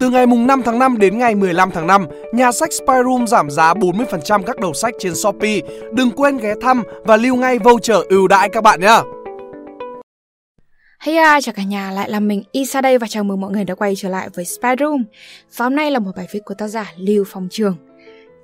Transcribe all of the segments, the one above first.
Từ ngày mùng 5 tháng 5 đến ngày 15 tháng 5, nhà sách Spyroom giảm giá 40% các đầu sách trên Shopee. Đừng quên ghé thăm và lưu ngay voucher ưu đãi các bạn nhé. Hey à, chào cả nhà, lại là mình Isa đây và chào mừng mọi người đã quay trở lại với Spyroom. Và hôm nay là một bài viết của tác giả Lưu Phong Trường.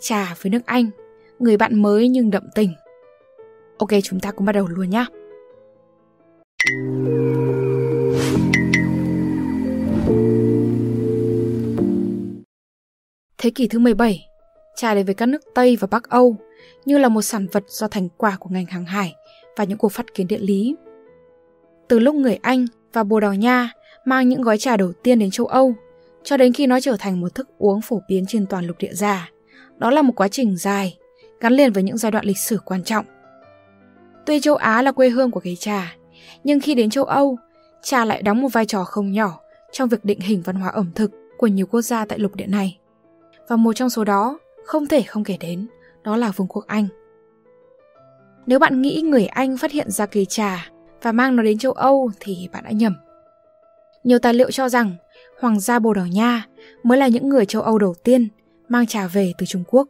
Trà với nước Anh, người bạn mới nhưng đậm tình. Ok, chúng ta cũng bắt đầu luôn nhé. Thế kỷ thứ 17, trà đến với các nước Tây và Bắc Âu như là một sản vật do thành quả của ngành hàng hải và những cuộc phát kiến địa lý. Từ lúc người Anh và Bồ Đào Nha mang những gói trà đầu tiên đến châu Âu, cho đến khi nó trở thành một thức uống phổ biến trên toàn lục địa già, đó là một quá trình dài, gắn liền với những giai đoạn lịch sử quan trọng. Tuy châu Á là quê hương của cây trà, nhưng khi đến châu Âu, trà lại đóng một vai trò không nhỏ trong việc định hình văn hóa ẩm thực của nhiều quốc gia tại lục địa này. Và một trong số đó không thể không kể đến, đó là Vương quốc Anh. Nếu bạn nghĩ người Anh phát hiện ra cây trà và mang nó đến châu Âu thì bạn đã nhầm. Nhiều tài liệu cho rằng Hoàng gia Bồ Đào Nha mới là những người châu Âu đầu tiên mang trà về từ Trung Quốc.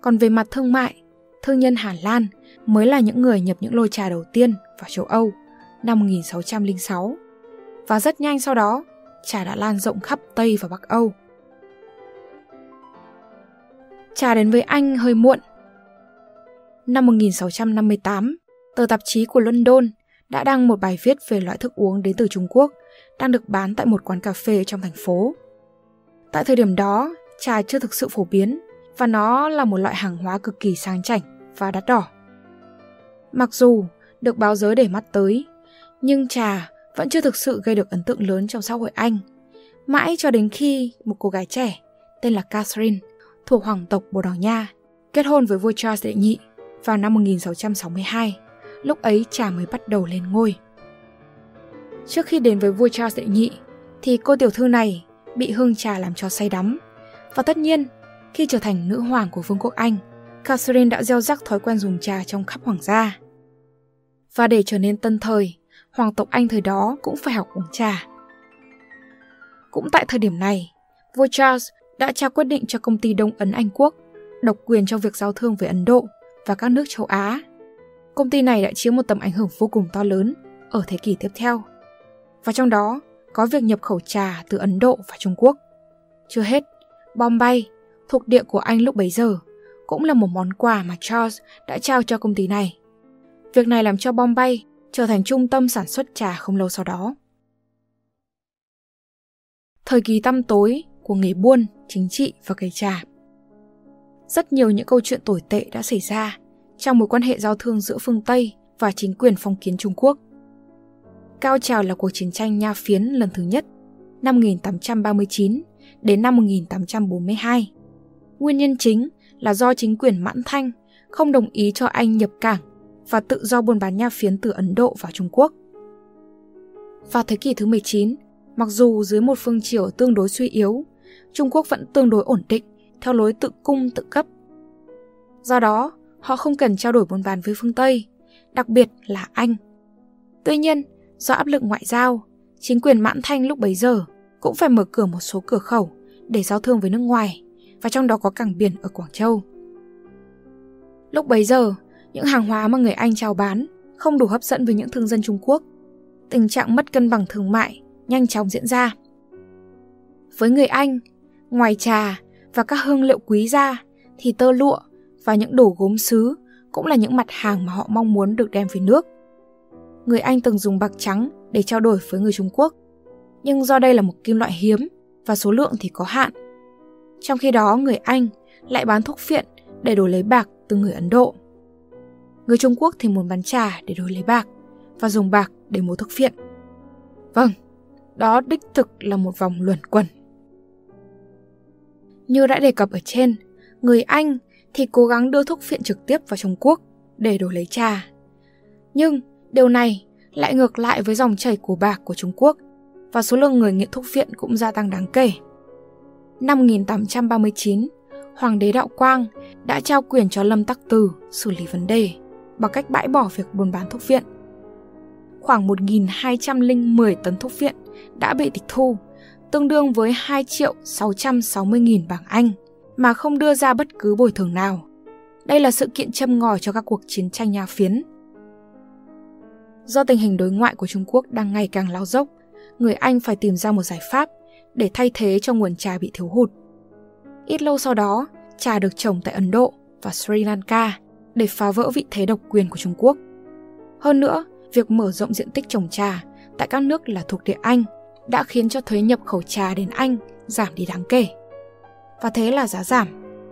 Còn về mặt thương mại, thương nhân Hà Lan mới là những người nhập những lô trà đầu tiên vào châu Âu năm 1606. Và rất nhanh sau đó, trà đã lan rộng khắp Tây và Bắc Âu. Trà đến với Anh hơi muộn. Năm 1658, tờ tạp chí của London đã đăng một bài viết về loại thức uống đến từ Trung Quốc đang được bán tại một quán cà phê trong thành phố. Tại thời điểm đó, trà chưa thực sự phổ biến và nó là một loại hàng hóa cực kỳ sang chảnh và đắt đỏ. Mặc dù được báo giới để mắt tới, nhưng trà vẫn chưa thực sự gây được ấn tượng lớn trong xã hội Anh. Mãi cho đến khi một cô gái trẻ tên là Catherine thuộc hoàng tộc Bồ Đào Nha kết hôn với vua Charles đệ nhị vào năm 1662. Lúc ấy trà mới bắt đầu lên ngôi. Trước khi đến với vua Charles đệ nhị thì cô tiểu thư này bị hương trà làm cho say đắm. Và tất nhiên, khi trở thành nữ hoàng của Vương quốc Anh, Catherine đã gieo rắc thói quen dùng trà trong khắp hoàng gia. Và để trở nên tân thời, hoàng tộc Anh thời đó cũng phải học uống trà. Cũng tại thời điểm này, vua Charles đã trao quyết định cho công ty Đông Ấn Anh Quốc độc quyền trong việc giao thương với Ấn Độ và các nước châu Á. Công ty này đã chiếm một tầm ảnh hưởng vô cùng to lớn ở thế kỷ tiếp theo. Và trong đó có việc nhập khẩu trà từ Ấn Độ và Trung Quốc. Chưa hết, Bombay, thuộc địa của Anh lúc bấy giờ, cũng là một món quà mà Charles đã trao cho công ty này. Việc này làm cho Bombay trở thành trung tâm sản xuất trà không lâu sau đó. Thời kỳ tăm tối của nghề buôn, chính trị và cây trà. Rất nhiều những câu chuyện tồi tệ đã xảy ra trong mối quan hệ giao thương giữa phương Tây và chính quyền phong kiến Trung Quốc. Cao trào là cuộc chiến tranh Nha Phiến lần thứ nhất năm 1839 đến năm 1842. Nguyên nhân chính là do chính quyền Mãn Thanh không đồng ý cho Anh nhập cảng và tự do buôn bán nha phiến từ Ấn Độ vào Trung Quốc. Vào thế kỷ thứ 19, mặc dù dưới một phương triều tương đối suy yếu, Trung Quốc vẫn tương đối ổn định theo lối tự cung tự cấp. Do đó, họ không cần trao đổi buôn bán với phương Tây, đặc biệt là Anh. Tuy nhiên, do áp lực ngoại giao, chính quyền Mãn Thanh lúc bấy giờ cũng phải mở cửa một số cửa khẩu để giao thương với nước ngoài, và trong đó có cảng biển ở Quảng Châu. Lúc bấy giờ, những hàng hóa mà người Anh chào bán không đủ hấp dẫn với những thương dân Trung Quốc. Tình trạng mất cân bằng thương mại nhanh chóng diễn ra. Với người Anh, ngoài trà và các hương liệu quý ra thì tơ lụa và những đồ gốm sứ cũng là những mặt hàng mà họ mong muốn được đem về nước. Người Anh từng dùng bạc trắng để trao đổi với người Trung Quốc, nhưng do đây là một kim loại hiếm và số lượng thì có hạn. Trong khi đó, người Anh lại bán thuốc phiện để đổi lấy bạc từ người Ấn Độ. Người Trung Quốc thì muốn bán trà để đổi lấy bạc và dùng bạc để mua thuốc phiện. Vâng, đó đích thực là một vòng luẩn quẩn. Như đã đề cập ở trên, người Anh thì cố gắng đưa thuốc phiện trực tiếp vào Trung Quốc để đổi lấy trà. Nhưng điều này lại ngược lại với dòng chảy của bạc của Trung Quốc và số lượng người nghiện thuốc phiện cũng gia tăng đáng kể. Năm 1839, Hoàng đế Đạo Quang đã trao quyền cho Lâm Tắc Từ xử lý vấn đề bằng cách bãi bỏ việc buôn bán thuốc phiện. Khoảng 1.210 tấn thuốc phiện đã bị tịch thu tương đương với 2 triệu 660 nghìn bảng Anh, mà không đưa ra bất cứ bồi thường nào. Đây là sự kiện châm ngòi cho các cuộc chiến tranh nhà phiến. Do tình hình đối ngoại của Trung Quốc đang ngày càng lao dốc, người Anh phải tìm ra một giải pháp để thay thế cho nguồn trà bị thiếu hụt. Ít lâu sau đó, trà được trồng tại Ấn Độ và Sri Lanka để phá vỡ vị thế độc quyền của Trung Quốc. Hơn nữa, việc mở rộng diện tích trồng trà tại các nước là thuộc địa Anh đã khiến cho thuế nhập khẩu trà đến Anh giảm đi đáng kể. Và thế là giá giảm,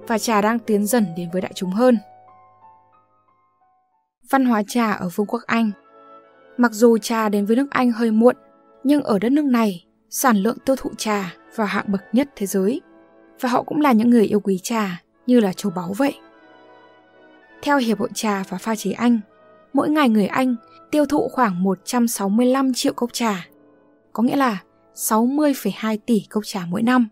và trà đang tiến dần đến với đại chúng hơn. Văn hóa trà ở Vương quốc Anh Mặc dù trà đến với nước Anh hơi muộn, nhưng ở đất nước này, sản lượng tiêu thụ trà vào hạng bậc nhất thế giới. Và họ cũng là những người yêu quý trà như là châu báu vậy. Theo Hiệp hội Trà và Pha chế Anh, mỗi ngày người Anh tiêu thụ khoảng 165 triệu cốc trà, có nghĩa là 60,2 tỷ cốc trà mỗi năm,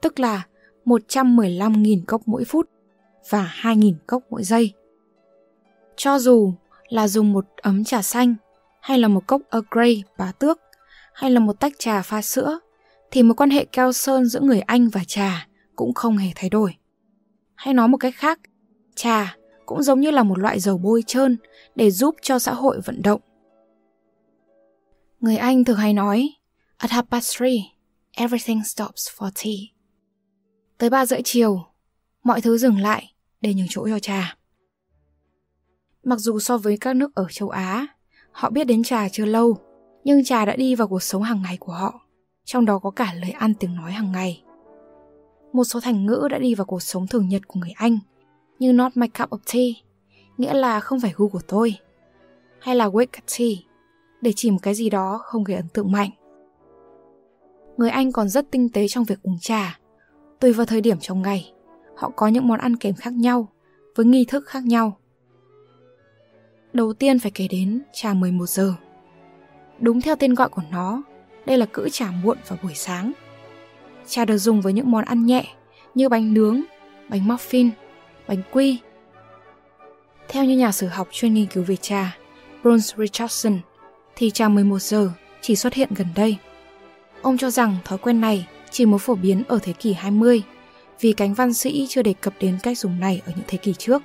tức là 115.000 cốc mỗi phút và 2.000 cốc mỗi giây. Cho dù là dùng một ấm trà xanh hay là một cốc Earl Grey bá tước hay là một tách trà pha sữa thì mối quan hệ keo sơn giữa người Anh và trà cũng không hề thay đổi. Hay nói một cách khác, trà cũng giống như là một loại dầu bôi trơn để giúp cho xã hội vận động. Người Anh thường hay nói, at half past three, everything stops for tea. Tới ba rưỡi chiều, mọi thứ dừng lại để nhường chỗ cho trà. Mặc dù so với các nước ở châu Á, họ biết đến trà chưa lâu, nhưng trà đã đi vào cuộc sống hàng ngày của họ, trong đó có cả lời ăn tiếng nói hàng ngày. Một số thành ngữ đã đi vào cuộc sống thường nhật của người Anh, như not my cup of tea, nghĩa là không phải gu của tôi, hay là wake tea, để chỉ một cái gì đó không gây ấn tượng mạnh. Người Anh còn rất tinh tế trong việc uống trà, tùy vào thời điểm trong ngày, họ có những món ăn kèm khác nhau, với nghi thức khác nhau. Đầu tiên phải kể đến trà 11 giờ. Đúng theo tên gọi của nó, đây là cữ trà muộn vào buổi sáng. Trà được dùng với những món ăn nhẹ như bánh nướng, bánh muffin, bánh quy. Theo như nhà sử học chuyên nghiên cứu về trà, Bruce Richardson, thì trà 11 giờ chỉ xuất hiện gần đây. Ông cho rằng thói quen này chỉ mới phổ biến ở thế kỷ 20 vì cánh văn sĩ chưa đề cập đến cách dùng này ở những thế kỷ trước.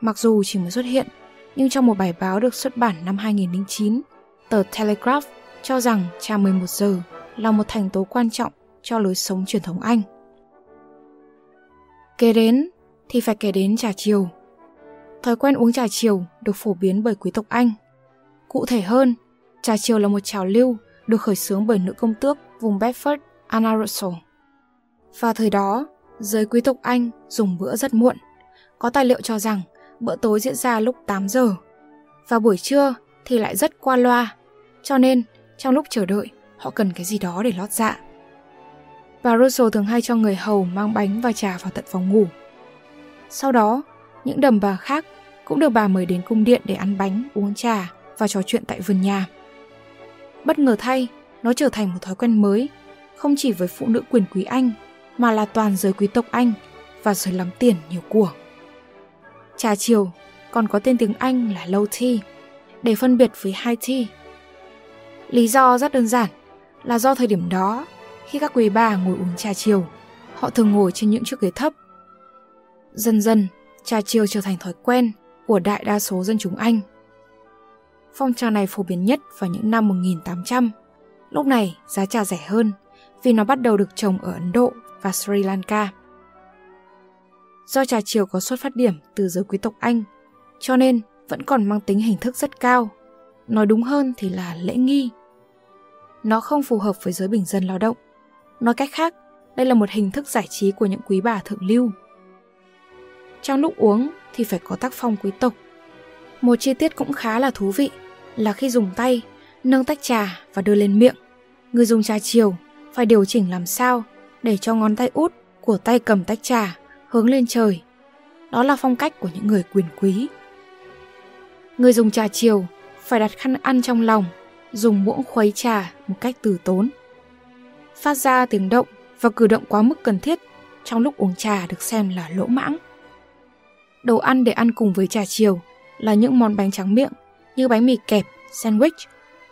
Mặc dù chỉ mới xuất hiện, nhưng trong một bài báo được xuất bản năm 2009, tờ Telegraph cho rằng trà 11 giờ là một thành tố quan trọng cho lối sống truyền thống Anh. Kế đến thì phải kể đến trà chiều. Thói quen uống trà chiều được phổ biến bởi quý tộc Anh. Cụ thể hơn, trà chiều là một trào lưu được khởi xướng bởi nữ công tước vùng Bedford, Anna Russell. Vào thời đó, giới quý tộc Anh dùng bữa rất muộn. Có tài liệu cho rằng bữa tối diễn ra lúc 8 giờ. Và buổi trưa thì lại rất qua loa, cho nên trong lúc chờ đợi, họ cần cái gì đó để lót dạ. Bà Russell thường hay cho người hầu mang bánh và trà vào tận phòng ngủ. Sau đó, những đầm bà khác cũng được bà mời đến cung điện để ăn bánh, uống trà và trò chuyện tại vườn nhà. Bất ngờ thay, nó trở thành một thói quen mới, không chỉ với phụ nữ quyền quý Anh, mà là toàn giới quý tộc Anh và giới lắm tiền nhiều của. Trà chiều còn có tên tiếng Anh là low tea, để phân biệt với high tea. Lý do rất đơn giản là do thời điểm đó, khi các quý bà ngồi uống trà chiều, họ thường ngồi trên những chiếc ghế thấp. Dần dần, trà chiều trở thành thói quen của đại đa số dân chúng Anh. Phong trào này phổ biến nhất vào những năm 1800. Lúc này giá trà rẻ hơn vì nó bắt đầu được trồng ở Ấn Độ và Sri Lanka. Do trà chiều có xuất phát điểm từ giới quý tộc Anh, cho nên vẫn còn mang tính hình thức rất cao. Nói đúng hơn thì là lễ nghi. Nó không phù hợp với giới bình dân lao động. Nói cách khác, đây là một hình thức giải trí của những quý bà thượng lưu. Trong lúc uống thì phải có tác phong quý tộc. Một chi tiết cũng khá là thú vị là khi dùng tay, nâng tách trà và đưa lên miệng, người dùng trà chiều phải điều chỉnh làm sao để cho ngón tay út của tay cầm tách trà hướng lên trời. Đó là phong cách của những người quyền quý. Người dùng trà chiều phải đặt khăn ăn trong lòng, dùng muỗng khuấy trà một cách từ tốn. Phát ra tiếng động và cử động quá mức cần thiết trong lúc uống trà được xem là lỗ mãng. Đồ ăn để ăn cùng với trà chiều là những món bánh trắng miệng như bánh mì kẹp, sandwich,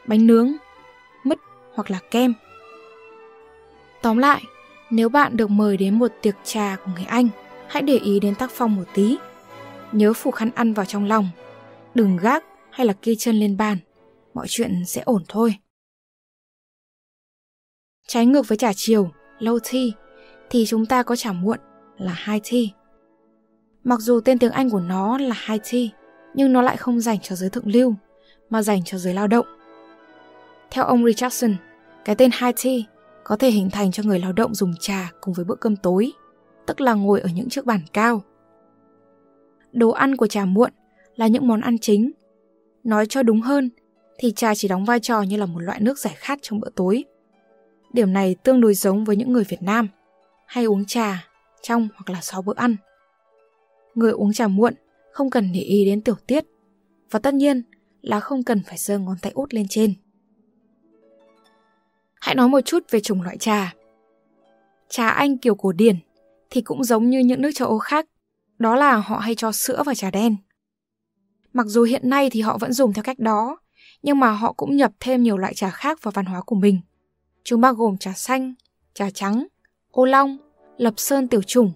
bánh nướng, mứt hoặc là kem. Tóm lại, nếu bạn được mời đến một tiệc trà của người Anh, hãy để ý đến tác phong một tí. Nhớ phủ khăn ăn vào trong lòng, đừng gác hay là kê chân lên bàn, mọi chuyện sẽ ổn thôi. Trái ngược với trà chiều, low tea, thì chúng ta có trà muộn là high tea. Mặc dù tên tiếng Anh của nó là high tea, nhưng nó lại không dành cho giới thượng lưu, mà dành cho giới lao động. Theo ông Richardson, cái tên high tea có thể hình thành cho người lao động dùng trà cùng với bữa cơm tối, tức là ngồi ở những chiếc bàn cao. Đồ ăn của trà muộn là những món ăn chính. Nói cho đúng hơn thì trà chỉ đóng vai trò như là một loại nước giải khát trong bữa tối. Điểm này tương đối giống với những người Việt Nam hay uống trà trong hoặc là sau bữa ăn. Người uống trà muộn không cần để ý đến tiểu tiết và tất nhiên là không cần phải giơ ngón tay út lên trên. Hãy nói một chút về chủng loại trà. Trà Anh kiểu cổ điển thì cũng giống như những nước châu Âu khác, đó là họ hay cho sữa vào trà đen. Mặc dù hiện nay thì họ vẫn dùng theo cách đó, nhưng mà họ cũng nhập thêm nhiều loại trà khác vào văn hóa của mình. Chúng bao gồm trà xanh, trà trắng, ô long, lập sơn tiểu chủng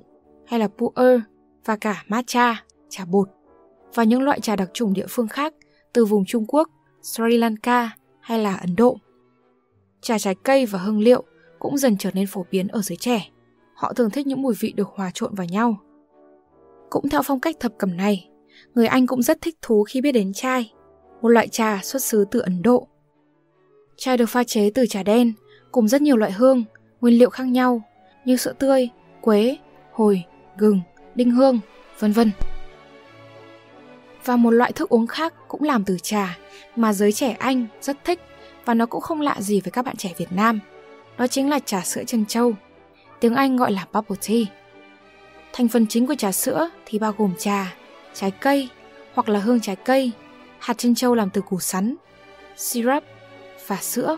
hay là pu'er và cả matcha, trà bột và những loại trà đặc trùng địa phương khác từ vùng Trung Quốc, Sri Lanka hay là Ấn Độ. Trà trái cây và hương liệu cũng dần trở nên phổ biến ở giới trẻ. Họ thường thích những mùi vị được hòa trộn vào nhau. Cũng theo phong cách thập cẩm này, người Anh cũng rất thích thú khi biết đến chai, một loại trà xuất xứ từ Ấn Độ. Chai được pha chế từ trà đen cùng rất nhiều loại hương, nguyên liệu khác nhau như sữa tươi, quế, hồi, gừng, đinh hương, vân vân. Và một loại thức uống khác cũng làm từ trà mà giới trẻ Anh rất thích và nó cũng không lạ gì với các bạn trẻ Việt Nam. Đó chính là trà sữa chân châu. Tiếng Anh gọi là bubble tea. Thành phần chính của trà sữa thì bao gồm trà, trái cây hoặc là hương trái cây, hạt chân châu làm từ củ sắn, syrup và sữa.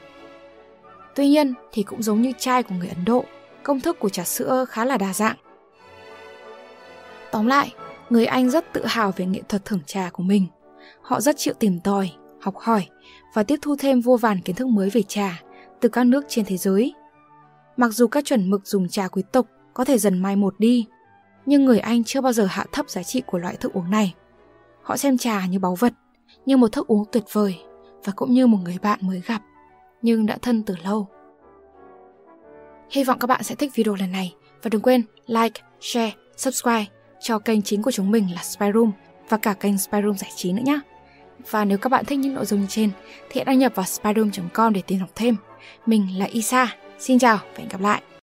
Tuy nhiên thì cũng giống như chai của người Ấn Độ, công thức của trà sữa khá là đa dạng. Tóm lại, người Anh rất tự hào về nghệ thuật thưởng trà của mình. Họ rất chịu tìm tòi, học hỏi và tiếp thu thêm vô vàn kiến thức mới về trà từ các nước trên thế giới. Mặc dù các chuẩn mực dùng trà quý tộc có thể dần mai một đi, nhưng người Anh chưa bao giờ hạ thấp giá trị của loại thức uống này. Họ xem trà như báu vật, như một thức uống tuyệt vời và cũng như một người bạn mới gặp, nhưng đã thân từ lâu. Hy vọng các bạn sẽ thích video lần này và đừng quên like, share, subscribe cho kênh chính của chúng mình là Spyroom và cả kênh Spyroom giải trí nữa nhé. Và nếu các bạn thích những nội dung như trên, thì hãy đăng nhập vào spyroom.com để tìm học thêm. Mình là Isa. Xin chào và hẹn gặp lại.